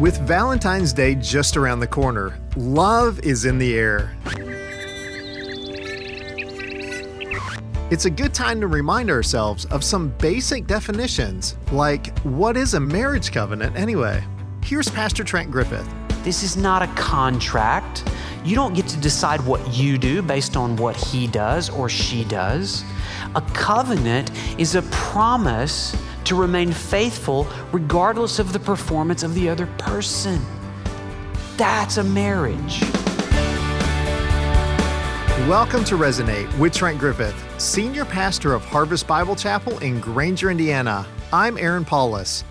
With Valentine's Day just around the corner, love is in the air. It's a good time to remind ourselves of some basic definitions, like what is a marriage covenant anyway? Here's Pastor Trent Griffith. This is not a contract. You don't get to decide what you do based on what he does or she does. A covenant is a promise to remain faithful regardless of the performance of the other person. That's a marriage. Welcome to Resonate with Trent Griffith, Senior Pastor of Harvest Bible Chapel in Granger, Indiana. I'm Aaron Paulus.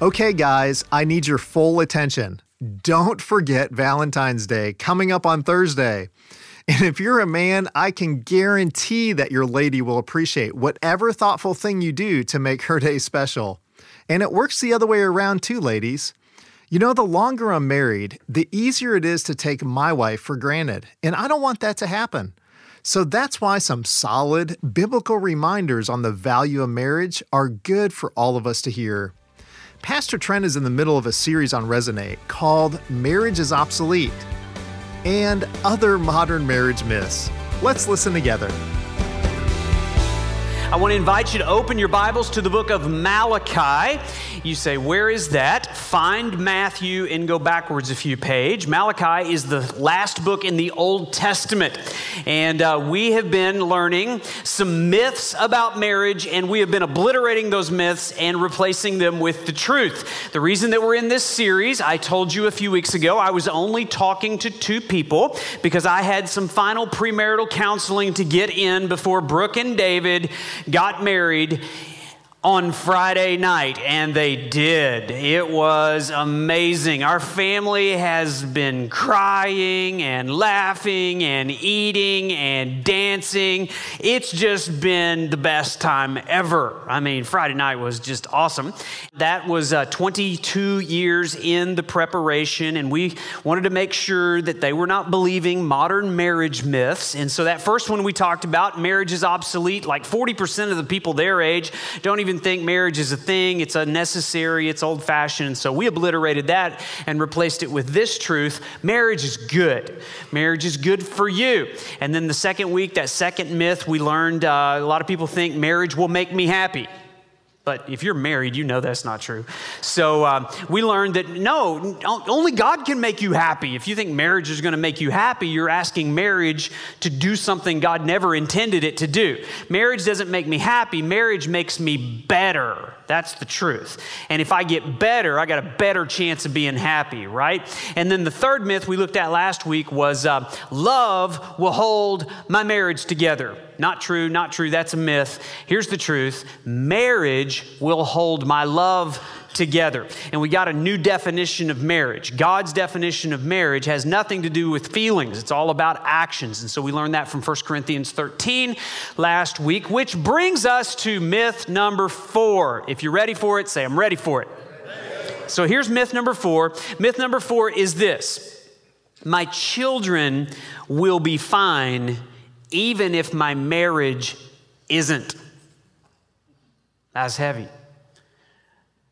Okay, guys, I need your full attention. Don't forget Valentine's Day coming up on Thursday. And if you're a man, I can guarantee that your lady will appreciate whatever thoughtful thing you do to make her day special. And it works the other way around too, ladies. You know, the longer I'm married, the easier it is to take my wife for granted, and I don't want that to happen. So that's why some solid biblical reminders on the value of marriage are good for all of us to hear. Pastor Trent is in the middle of a series on Resonate called Marriage is Obsolete and other modern marriage myths. Let's listen together. I want to invite you to open your Bibles to the book of Malachi. You say, Where is that? Find Matthew and go backwards a few page. Malachi is the last book in the Old Testament. And uh, we have been learning some myths about marriage, and we have been obliterating those myths and replacing them with the truth. The reason that we're in this series, I told you a few weeks ago, I was only talking to two people because I had some final premarital counseling to get in before Brooke and David got married on Friday night, and they did. It was amazing. Our family has been crying and laughing and eating and dancing. It's just been the best time ever. I mean, Friday night was just awesome. That was uh, 22 years in the preparation, and we wanted to make sure that they were not believing modern marriage myths. And so, that first one we talked about, marriage is obsolete, like 40% of the people their age don't even think marriage is a thing, it's unnecessary, it's old fashioned. So we obliterated that and replaced it with this truth marriage is good. Marriage is good for you. And then the second week, that second myth, we learned uh, a lot of people think marriage will make me happy. But if you're married, you know that's not true. So um, we learned that no, only God can make you happy. If you think marriage is going to make you happy, you're asking marriage to do something God never intended it to do. Marriage doesn't make me happy, marriage makes me better. That's the truth. And if I get better, I got a better chance of being happy, right? And then the third myth we looked at last week was uh, love will hold my marriage together. Not true, not true. That's a myth. Here's the truth marriage will hold my love together. And we got a new definition of marriage. God's definition of marriage has nothing to do with feelings, it's all about actions. And so we learned that from 1 Corinthians 13 last week, which brings us to myth number four. If you're ready for it, say, I'm ready for it. So here's myth number four. Myth number four is this My children will be fine even if my marriage isn't. That's heavy.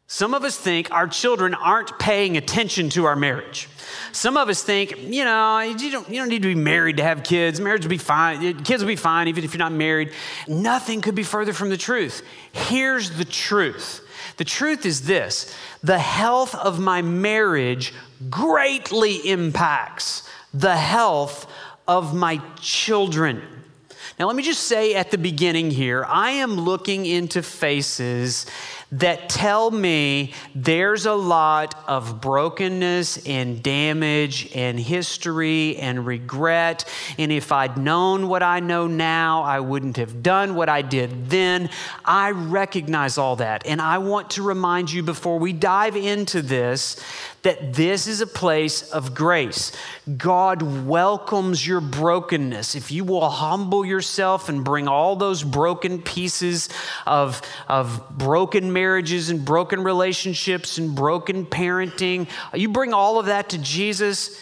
Some of us think our children aren't paying attention to our marriage. Some of us think, you know, you don't, you don't need to be married to have kids. Marriage will be fine. Kids will be fine even if you're not married. Nothing could be further from the truth. Here's the truth the truth is this the health of my marriage greatly impacts the health of my children. Now, let me just say at the beginning here I am looking into faces that tell me there's a lot of brokenness and damage and history and regret. And if I'd known what I know now, I wouldn't have done what I did then. I recognize all that. And I want to remind you before we dive into this that this is a place of grace. God welcomes your brokenness. If you will humble yourself and bring all those broken pieces of, of broken marriages and broken relationships and broken parenting, you bring all of that to Jesus.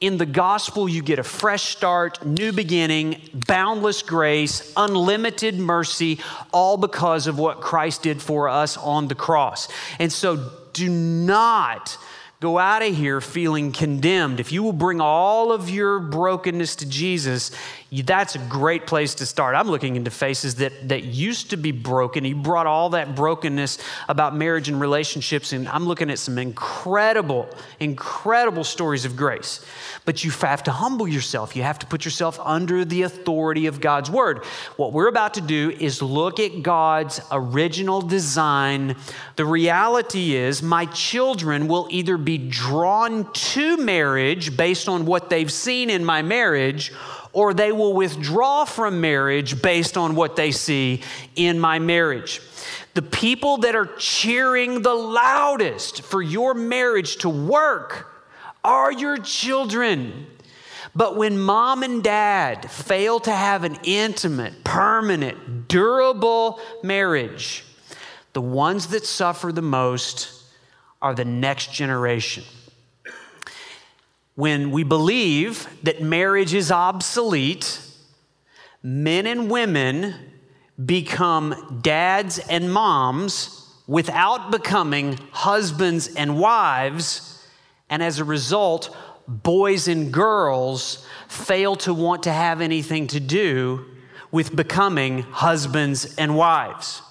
In the gospel, you get a fresh start, new beginning, boundless grace, unlimited mercy, all because of what Christ did for us on the cross. And so do not go out of here feeling condemned, if you will bring all of your brokenness to Jesus, that's a great place to start. I'm looking into faces that, that used to be broken. He brought all that brokenness about marriage and relationships, and I'm looking at some incredible, incredible stories of grace. But you have to humble yourself. You have to put yourself under the authority of God's word. What we're about to do is look at God's original design. The reality is, my children will either be drawn to marriage based on what they've seen in my marriage or they will withdraw from marriage based on what they see in my marriage. The people that are cheering the loudest for your marriage to work are your children. But when mom and dad fail to have an intimate, permanent, durable marriage, the ones that suffer the most are the next generation when we believe that marriage is obsolete, men and women become dads and moms without becoming husbands and wives. And as a result, boys and girls fail to want to have anything to do with becoming husbands and wives.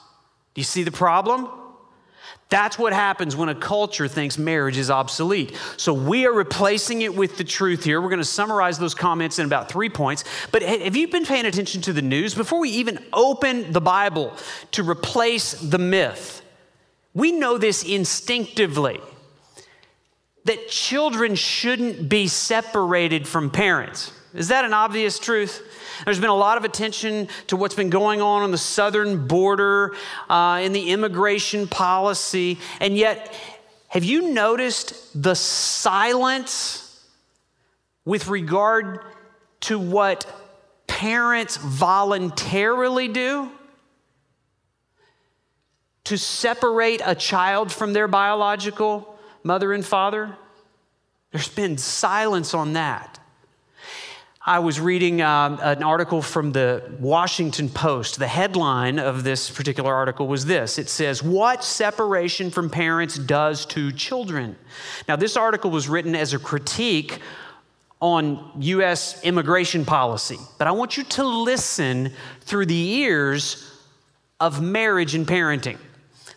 Do you see the problem? That's what happens when a culture thinks marriage is obsolete. So we are replacing it with the truth here. We're going to summarize those comments in about three points. But have you been paying attention to the news? Before we even open the Bible to replace the myth, we know this instinctively that children shouldn't be separated from parents. Is that an obvious truth? There's been a lot of attention to what's been going on on the southern border uh, in the immigration policy. And yet, have you noticed the silence with regard to what parents voluntarily do? To separate a child from their biological mother and father? There's been silence on that. I was reading um, an article from the Washington Post. The headline of this particular article was this it says, What separation from parents does to children. Now, this article was written as a critique on U.S. immigration policy, but I want you to listen through the ears of marriage and parenting.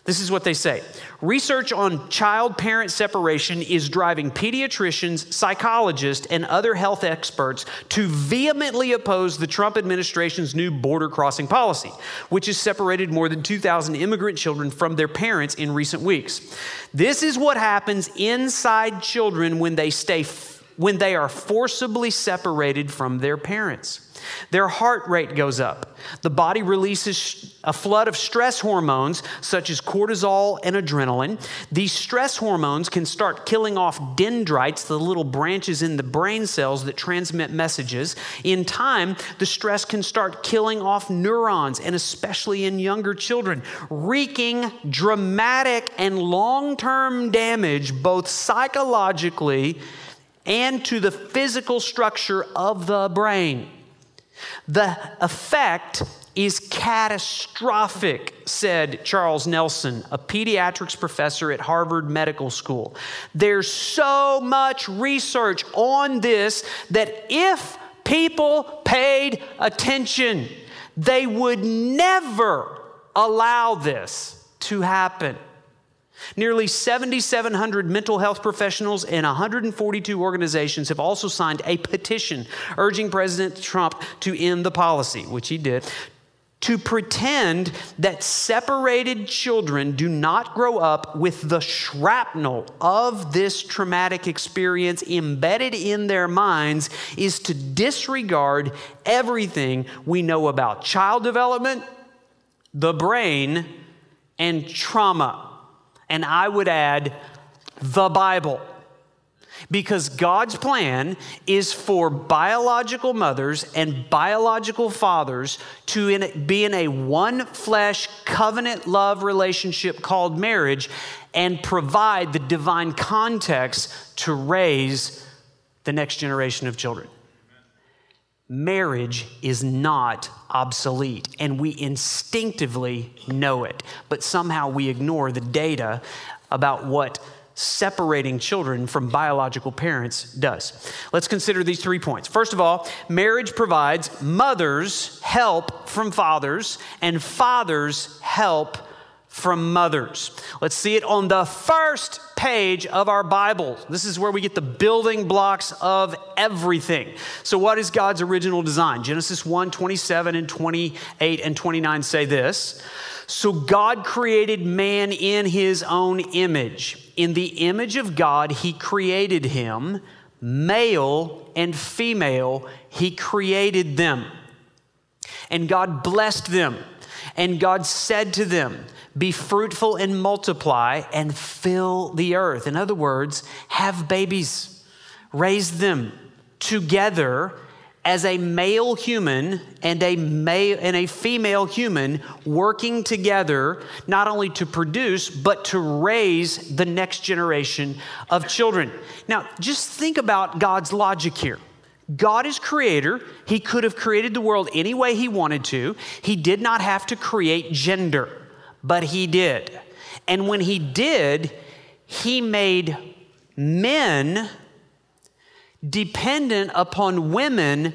This is what they say Research on child parent separation is driving pediatricians, psychologists, and other health experts to vehemently oppose the Trump administration's new border crossing policy, which has separated more than 2,000 immigrant children from their parents in recent weeks. This is what happens inside children when they stay when they are forcibly separated from their parents. Their heart rate goes up. The body releases a flood of stress hormones, such as cortisol and adrenaline. These stress hormones can start killing off dendrites, the little branches in the brain cells that transmit messages. In time, the stress can start killing off neurons, and especially in younger children, wreaking dramatic and long term damage, both psychologically and to the physical structure of the brain. The effect is catastrophic, said Charles Nelson, a pediatrics professor at Harvard Medical School. There's so much research on this that if people paid attention, they would never allow this to happen. Nearly 7,700 mental health professionals and 142 organizations have also signed a petition urging President Trump to end the policy, which he did, to pretend that separated children do not grow up with the shrapnel of this traumatic experience embedded in their minds is to disregard everything we know about child development, the brain, and trauma and I would add the Bible. Because God's plan is for biological mothers and biological fathers to in, be in a one flesh covenant love relationship called marriage and provide the divine context to raise the next generation of children. Marriage is not obsolete, and we instinctively know it, but somehow we ignore the data about what separating children from biological parents does. Let's consider these three points. First of all, marriage provides mothers help from fathers and fathers help from mothers. Let's see it on the first page of our Bible. This is where we get the building blocks of everything. So, what is God's original design? Genesis 1 27 and 28 and 29 say this. So, God created man in his own image. In the image of God, he created him, male and female, he created them. And God blessed them. And God said to them, be fruitful and multiply and fill the earth. In other words, have babies, raise them together as a male human and a male and a female human working together not only to produce but to raise the next generation of children. Now, just think about God's logic here. God is creator. He could have created the world any way he wanted to. He did not have to create gender but he did. And when he did, he made men dependent upon women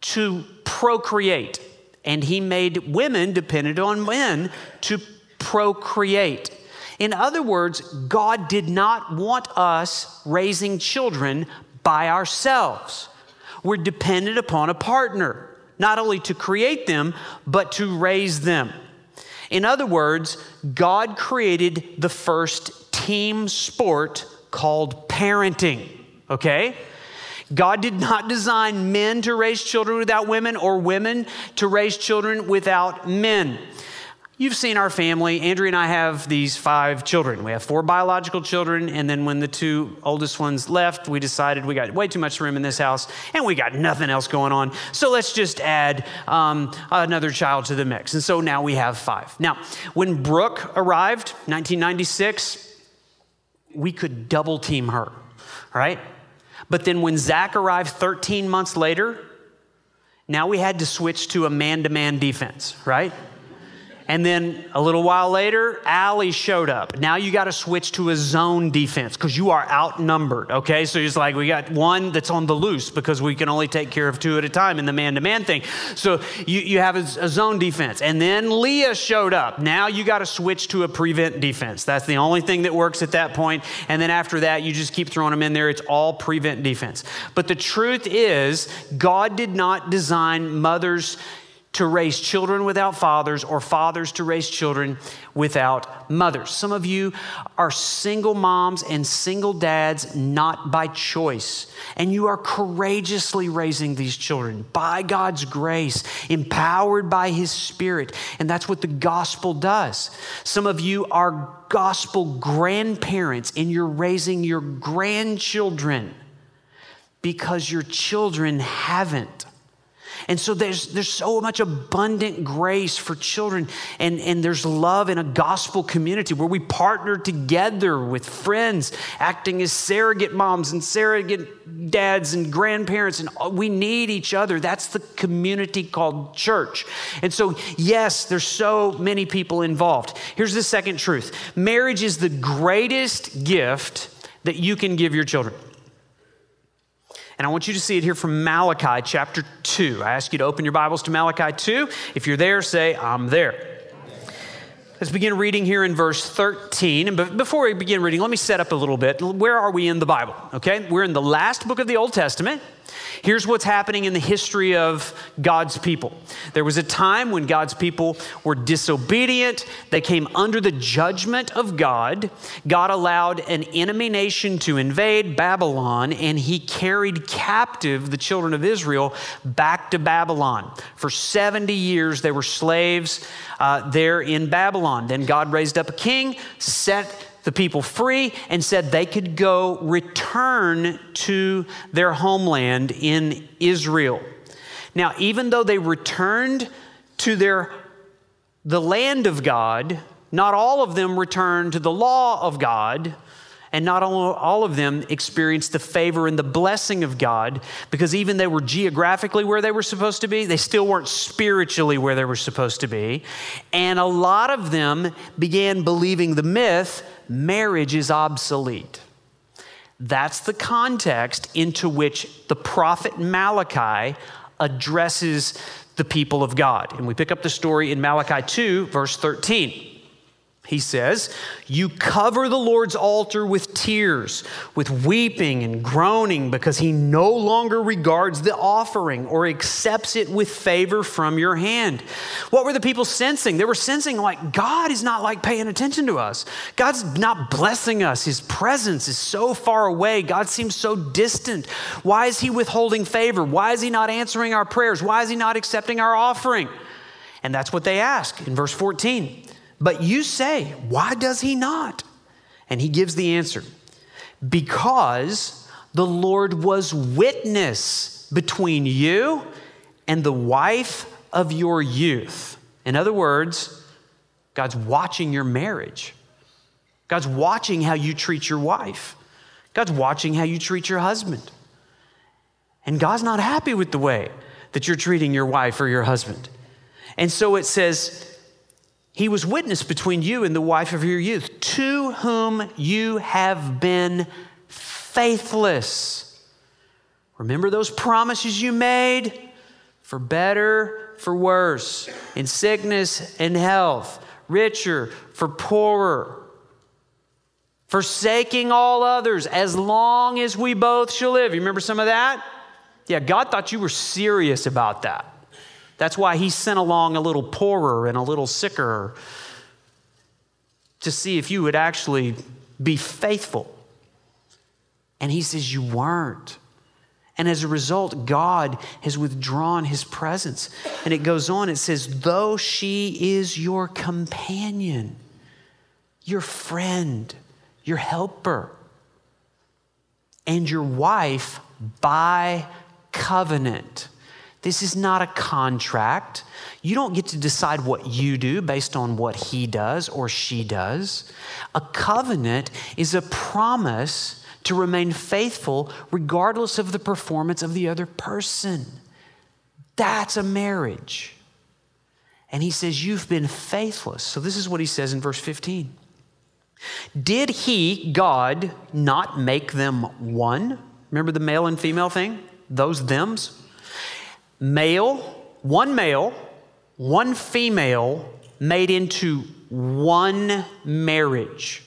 to procreate. And he made women dependent on men to procreate. In other words, God did not want us raising children by ourselves. We're dependent upon a partner, not only to create them, but to raise them. In other words, God created the first team sport called parenting, okay? God did not design men to raise children without women or women to raise children without men. You've seen our family. Andrea and I have these five children. We have four biological children, and then when the two oldest ones left, we decided we got way too much room in this house, and we got nothing else going on. So let's just add um, another child to the mix. And so now we have five. Now, when Brooke arrived, 1996, we could double team her, right? But then when Zach arrived 13 months later, now we had to switch to a man to man defense, right? And then a little while later, Allie showed up. Now you got to switch to a zone defense because you are outnumbered. Okay, so it's like we got one that's on the loose because we can only take care of two at a time in the man to man thing. So you, you have a, a zone defense. And then Leah showed up. Now you got to switch to a prevent defense. That's the only thing that works at that point. And then after that, you just keep throwing them in there. It's all prevent defense. But the truth is, God did not design mothers to raise children without fathers or fathers to raise children without mothers. Some of you are single moms and single dads not by choice, and you are courageously raising these children by God's grace, empowered by His Spirit, and that's what the gospel does. Some of you are gospel grandparents, and you're raising your grandchildren because your children haven't. And so there's, there's so much abundant grace for children, and, and there's love in a gospel community where we partner together with friends, acting as surrogate moms and surrogate dads and grandparents, and uh, we need each other. That's the community called church. And so, yes, there's so many people involved. Here's the second truth marriage is the greatest gift that you can give your children. And I want you to see it here from Malachi chapter 2. I ask you to open your Bibles to Malachi 2. If you're there, say, I'm there. Let's begin reading here in verse 13. And before we begin reading, let me set up a little bit. Where are we in the Bible? Okay, we're in the last book of the Old Testament. Here's what's happening in the history of God's people. There was a time when God's people were disobedient. They came under the judgment of God. God allowed an enemy nation to invade Babylon, and he carried captive the children of Israel back to Babylon. For 70 years, they were slaves uh, there in Babylon. Then God raised up a king, set the people free and said they could go return to their homeland in Israel. Now, even though they returned to their the land of God, not all of them returned to the law of God. And not all, of them experienced the favor and the blessing of God because even they were geographically where they were supposed to be, they still weren't spiritually where they were supposed to be. And a lot of them began believing the myth marriage is obsolete. That's the context into which the prophet Malachi addresses the people of God. And we pick up the story in Malachi 2, verse 13. He says, You cover the Lord's altar with tears, with weeping and groaning, because he no longer regards the offering or accepts it with favor from your hand. What were the people sensing? They were sensing like God is not like paying attention to us. God's not blessing us. His presence is so far away. God seems so distant. Why is he withholding favor? Why is he not answering our prayers? Why is he not accepting our offering? And that's what they ask in verse 14. But you say, Why does he not? And he gives the answer because the Lord was witness between you and the wife of your youth. In other words, God's watching your marriage. God's watching how you treat your wife. God's watching how you treat your husband. And God's not happy with the way that you're treating your wife or your husband. And so it says, he was witness between you and the wife of your youth, to whom you have been faithless. Remember those promises you made? For better, for worse, in sickness and health, richer, for poorer, forsaking all others, as long as we both shall live. You remember some of that? Yeah, God thought you were serious about that. That's why he sent along a little poorer and a little sicker to see if you would actually be faithful. And he says, You weren't. And as a result, God has withdrawn his presence. And it goes on, it says, Though she is your companion, your friend, your helper, and your wife by covenant. This is not a contract. You don't get to decide what you do based on what he does or she does. A covenant is a promise to remain faithful regardless of the performance of the other person. That's a marriage. And he says, You've been faithless. So this is what he says in verse 15. Did he, God, not make them one? Remember the male and female thing? Those thems? Male, one male, one female made into one marriage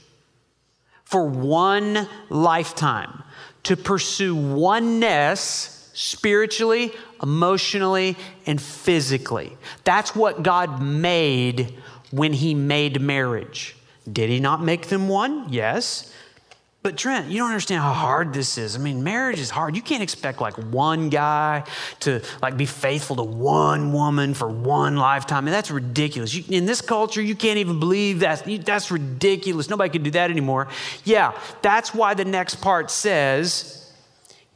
for one lifetime to pursue oneness spiritually, emotionally, and physically. That's what God made when He made marriage. Did He not make them one? Yes. But Trent, you don't understand how hard this is. I mean, marriage is hard. You can't expect like one guy to like be faithful to one woman for one lifetime. I mean, that's ridiculous. You, in this culture, you can't even believe that. That's ridiculous. Nobody can do that anymore. Yeah, that's why the next part says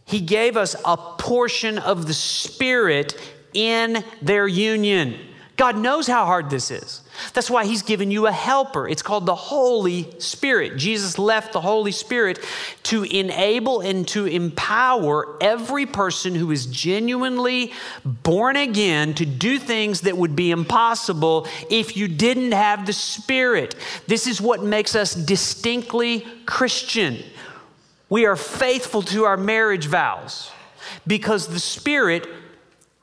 he gave us a portion of the Spirit in their union. God knows how hard this is. That's why He's given you a helper. It's called the Holy Spirit. Jesus left the Holy Spirit to enable and to empower every person who is genuinely born again to do things that would be impossible if you didn't have the Spirit. This is what makes us distinctly Christian. We are faithful to our marriage vows because the Spirit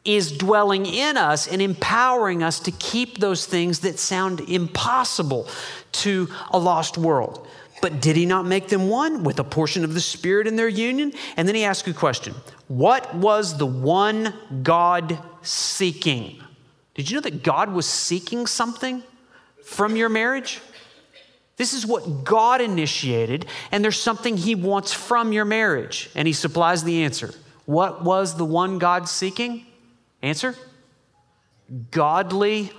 is dwelling in us and empowering us to keep those things that sound impossible to a lost world. But did he not make them one with a portion of the Spirit in their union? And then he asked a question What was the one God seeking? Did you know that God was seeking something from your marriage? This is what God initiated, and there's something He wants from your marriage, and He supplies the answer. What was the one God seeking? Answer godly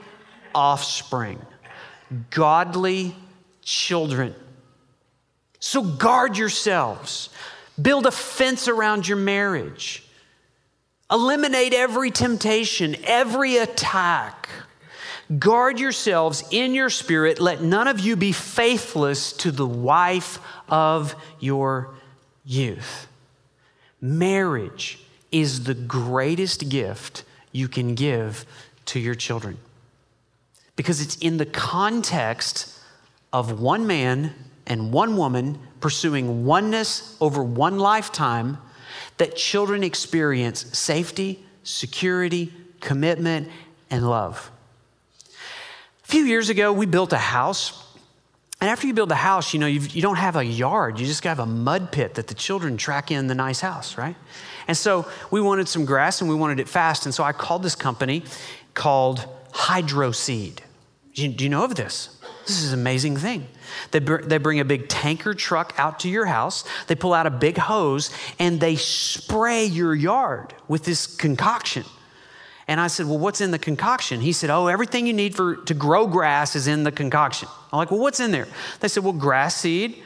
offspring, godly children. So guard yourselves, build a fence around your marriage, eliminate every temptation, every attack. Guard yourselves in your spirit. Let none of you be faithless to the wife of your youth. Marriage is the greatest gift you can give to your children because it's in the context of one man and one woman pursuing oneness over one lifetime that children experience safety, security, commitment, and love. A few years ago, we built a house. And after you build a house, you know, you don't have a yard. You just have a mud pit that the children track in the nice house, right? And so we wanted some grass and we wanted it fast. And so I called this company called Hydroseed. Do you, do you know of this? This is an amazing thing. They, br- they bring a big tanker truck out to your house, they pull out a big hose, and they spray your yard with this concoction. And I said, Well, what's in the concoction? He said, Oh, everything you need for, to grow grass is in the concoction. I'm like, Well, what's in there? They said, Well, grass seed,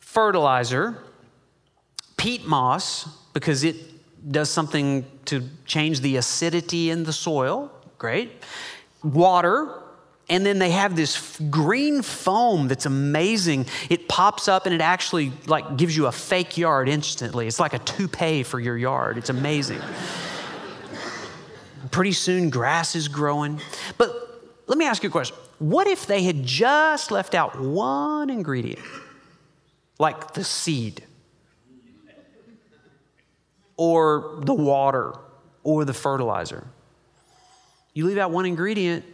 fertilizer, peat moss, because it does something to change the acidity in the soil. Great. Water, and then they have this green foam that's amazing. It pops up and it actually like gives you a fake yard instantly. It's like a toupee for your yard. It's amazing. Pretty soon grass is growing. But let me ask you a question. What if they had just left out one ingredient like the seed or the water or the fertilizer you leave out one ingredient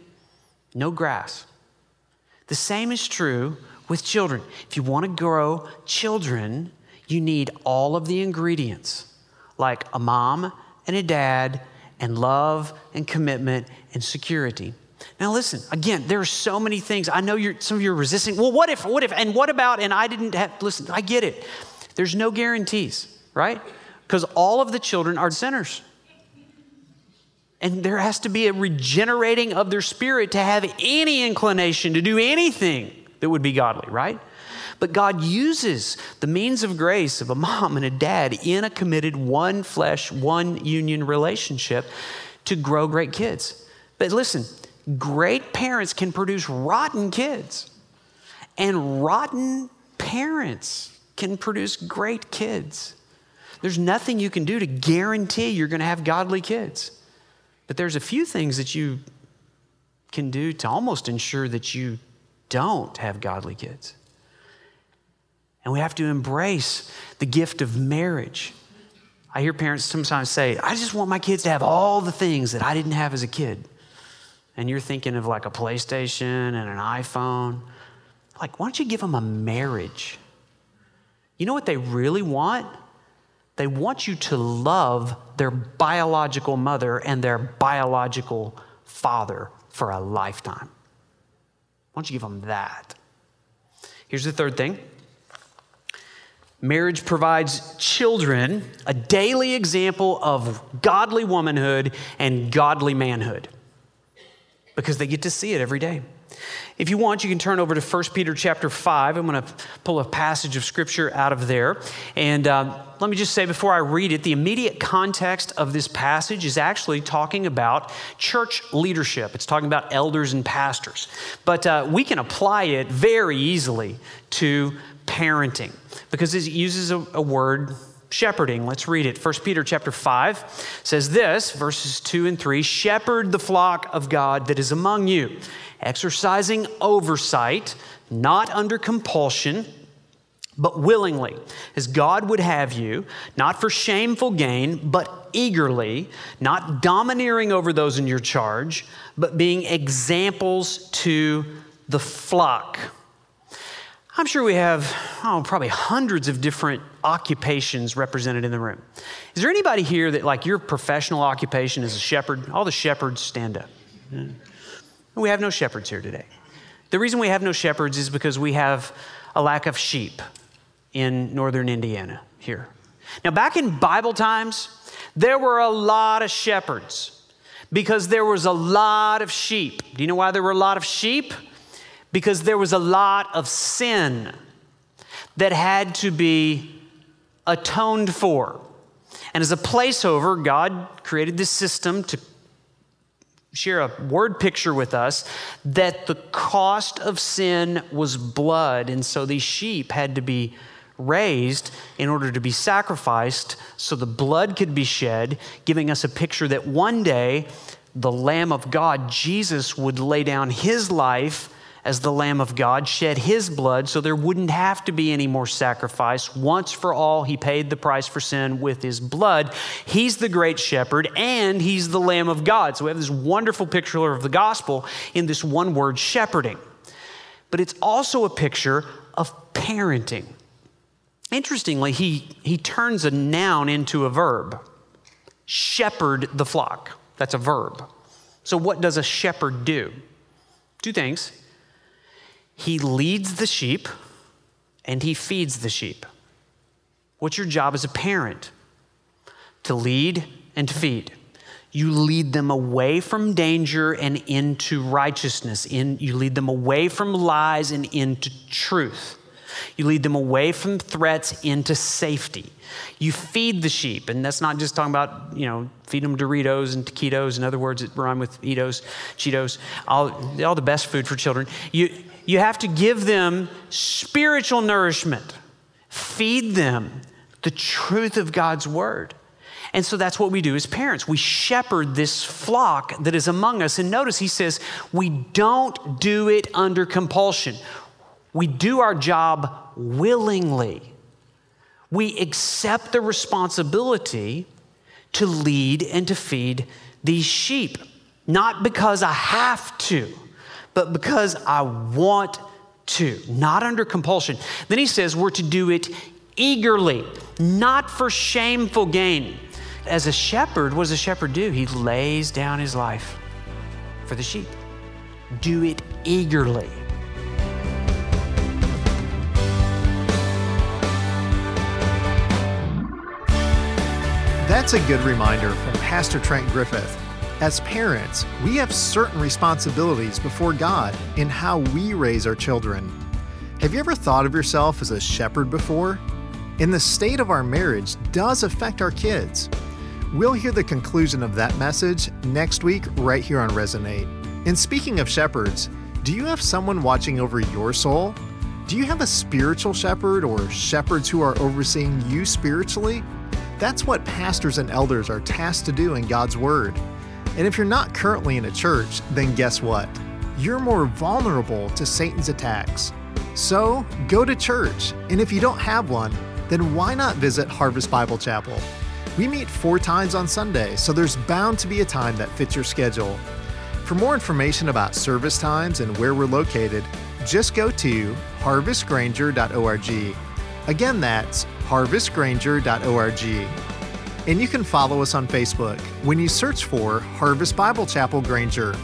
no grass. The same is true with children. If you want to grow children, you need all of the ingredients, like a mom and a dad, and love and commitment and security. Now, listen, again, there are so many things. I know you're, some of you are resisting. Well, what if, what if, and what about, and I didn't have, listen, I get it. There's no guarantees, right? Because all of the children are sinners. And there has to be a regenerating of their spirit to have any inclination to do anything that would be godly, right? But God uses the means of grace of a mom and a dad in a committed one flesh, one union relationship to grow great kids. But listen, great parents can produce rotten kids, and rotten parents can produce great kids. There's nothing you can do to guarantee you're going to have godly kids. But there's a few things that you can do to almost ensure that you don't have godly kids. And we have to embrace the gift of marriage. I hear parents sometimes say, I just want my kids to have all the things that I didn't have as a kid. And you're thinking of like a PlayStation and an iPhone. Like, why don't you give them a marriage? You know what they really want? They want you to love their biological mother and their biological father for a lifetime. Why don't you give them that? Here's the third thing marriage provides children a daily example of godly womanhood and godly manhood because they get to see it every day. If you want, you can turn over to 1 Peter chapter 5. I'm going to pull a passage of scripture out of there. And uh, let me just say before I read it, the immediate context of this passage is actually talking about church leadership. It's talking about elders and pastors. But uh, we can apply it very easily to parenting because it uses a, a word shepherding let's read it 1 peter chapter 5 says this verses 2 and 3 shepherd the flock of god that is among you exercising oversight, not under compulsion, but willingly, as God would have you, not for shameful gain, but eagerly, not domineering over those in your charge, but being examples to the flock. I'm sure we have, oh, probably hundreds of different occupations represented in the room. Is there anybody here that, like, your professional occupation is a shepherd? All the shepherds stand up. We have no shepherds here today. The reason we have no shepherds is because we have a lack of sheep in northern Indiana here. Now, back in Bible times, there were a lot of shepherds because there was a lot of sheep. Do you know why there were a lot of sheep? Because there was a lot of sin that had to be atoned for. And as a placeover, God created this system to share a word picture with us that the cost of sin was blood. And so these sheep had to be raised in order to be sacrificed so the blood could be shed, giving us a picture that one day the Lamb of God, Jesus, would lay down his life as the Lamb of God, shed his blood so there wouldn't have to be any more sacrifice. Once for all, he paid the price for sin with his blood. He's the great shepherd and he's the Lamb of God. So we have this wonderful picture of the gospel in this one word, shepherding. But it's also a picture of parenting. Interestingly, he, he turns a noun into a verb shepherd the flock. That's a verb. So, what does a shepherd do? Two things he leads the sheep and he feeds the sheep. What's your job as a parent? To lead and to feed. You lead them away from danger and into righteousness. In, you lead them away from lies and into truth. You lead them away from threats into safety. You feed the sheep, and that's not just talking about, you know, feed them Doritos and taquitos. In other words, it rhyme with Eatos, Cheetos, all, all the best food for children. You, you have to give them spiritual nourishment, feed them the truth of God's word. And so that's what we do as parents. We shepherd this flock that is among us. And notice he says, we don't do it under compulsion. We do our job willingly. We accept the responsibility to lead and to feed these sheep, not because I have to but because I want to, not under compulsion. Then he says we're to do it eagerly, not for shameful gain. As a shepherd, what does a shepherd do? He lays down his life for the sheep. Do it eagerly. That's a good reminder from Pastor Trent Griffith. As parents, we have certain responsibilities before God in how we raise our children. Have you ever thought of yourself as a shepherd before? And the state of our marriage does affect our kids. We'll hear the conclusion of that message next week, right here on Resonate. And speaking of shepherds, do you have someone watching over your soul? Do you have a spiritual shepherd or shepherds who are overseeing you spiritually? That's what pastors and elders are tasked to do in God's Word. And if you're not currently in a church, then guess what? You're more vulnerable to Satan's attacks. So go to church, and if you don't have one, then why not visit Harvest Bible Chapel? We meet four times on Sunday, so there's bound to be a time that fits your schedule. For more information about service times and where we're located, just go to harvestgranger.org. Again, that's harvestgranger.org. And you can follow us on Facebook when you search for Harvest Bible Chapel Granger.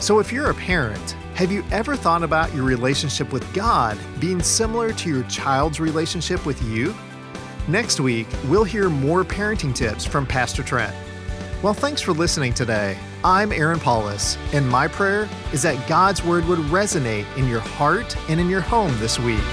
So if you're a parent, have you ever thought about your relationship with God being similar to your child's relationship with you? Next week, we'll hear more parenting tips from Pastor Trent. Well, thanks for listening today. I'm Aaron Paulus, and my prayer is that God's Word would resonate in your heart and in your home this week.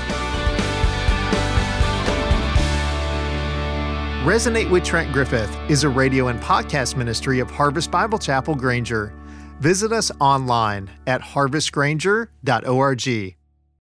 Resonate with Trent Griffith is a radio and podcast ministry of Harvest Bible Chapel Granger. Visit us online at harvestgranger.org.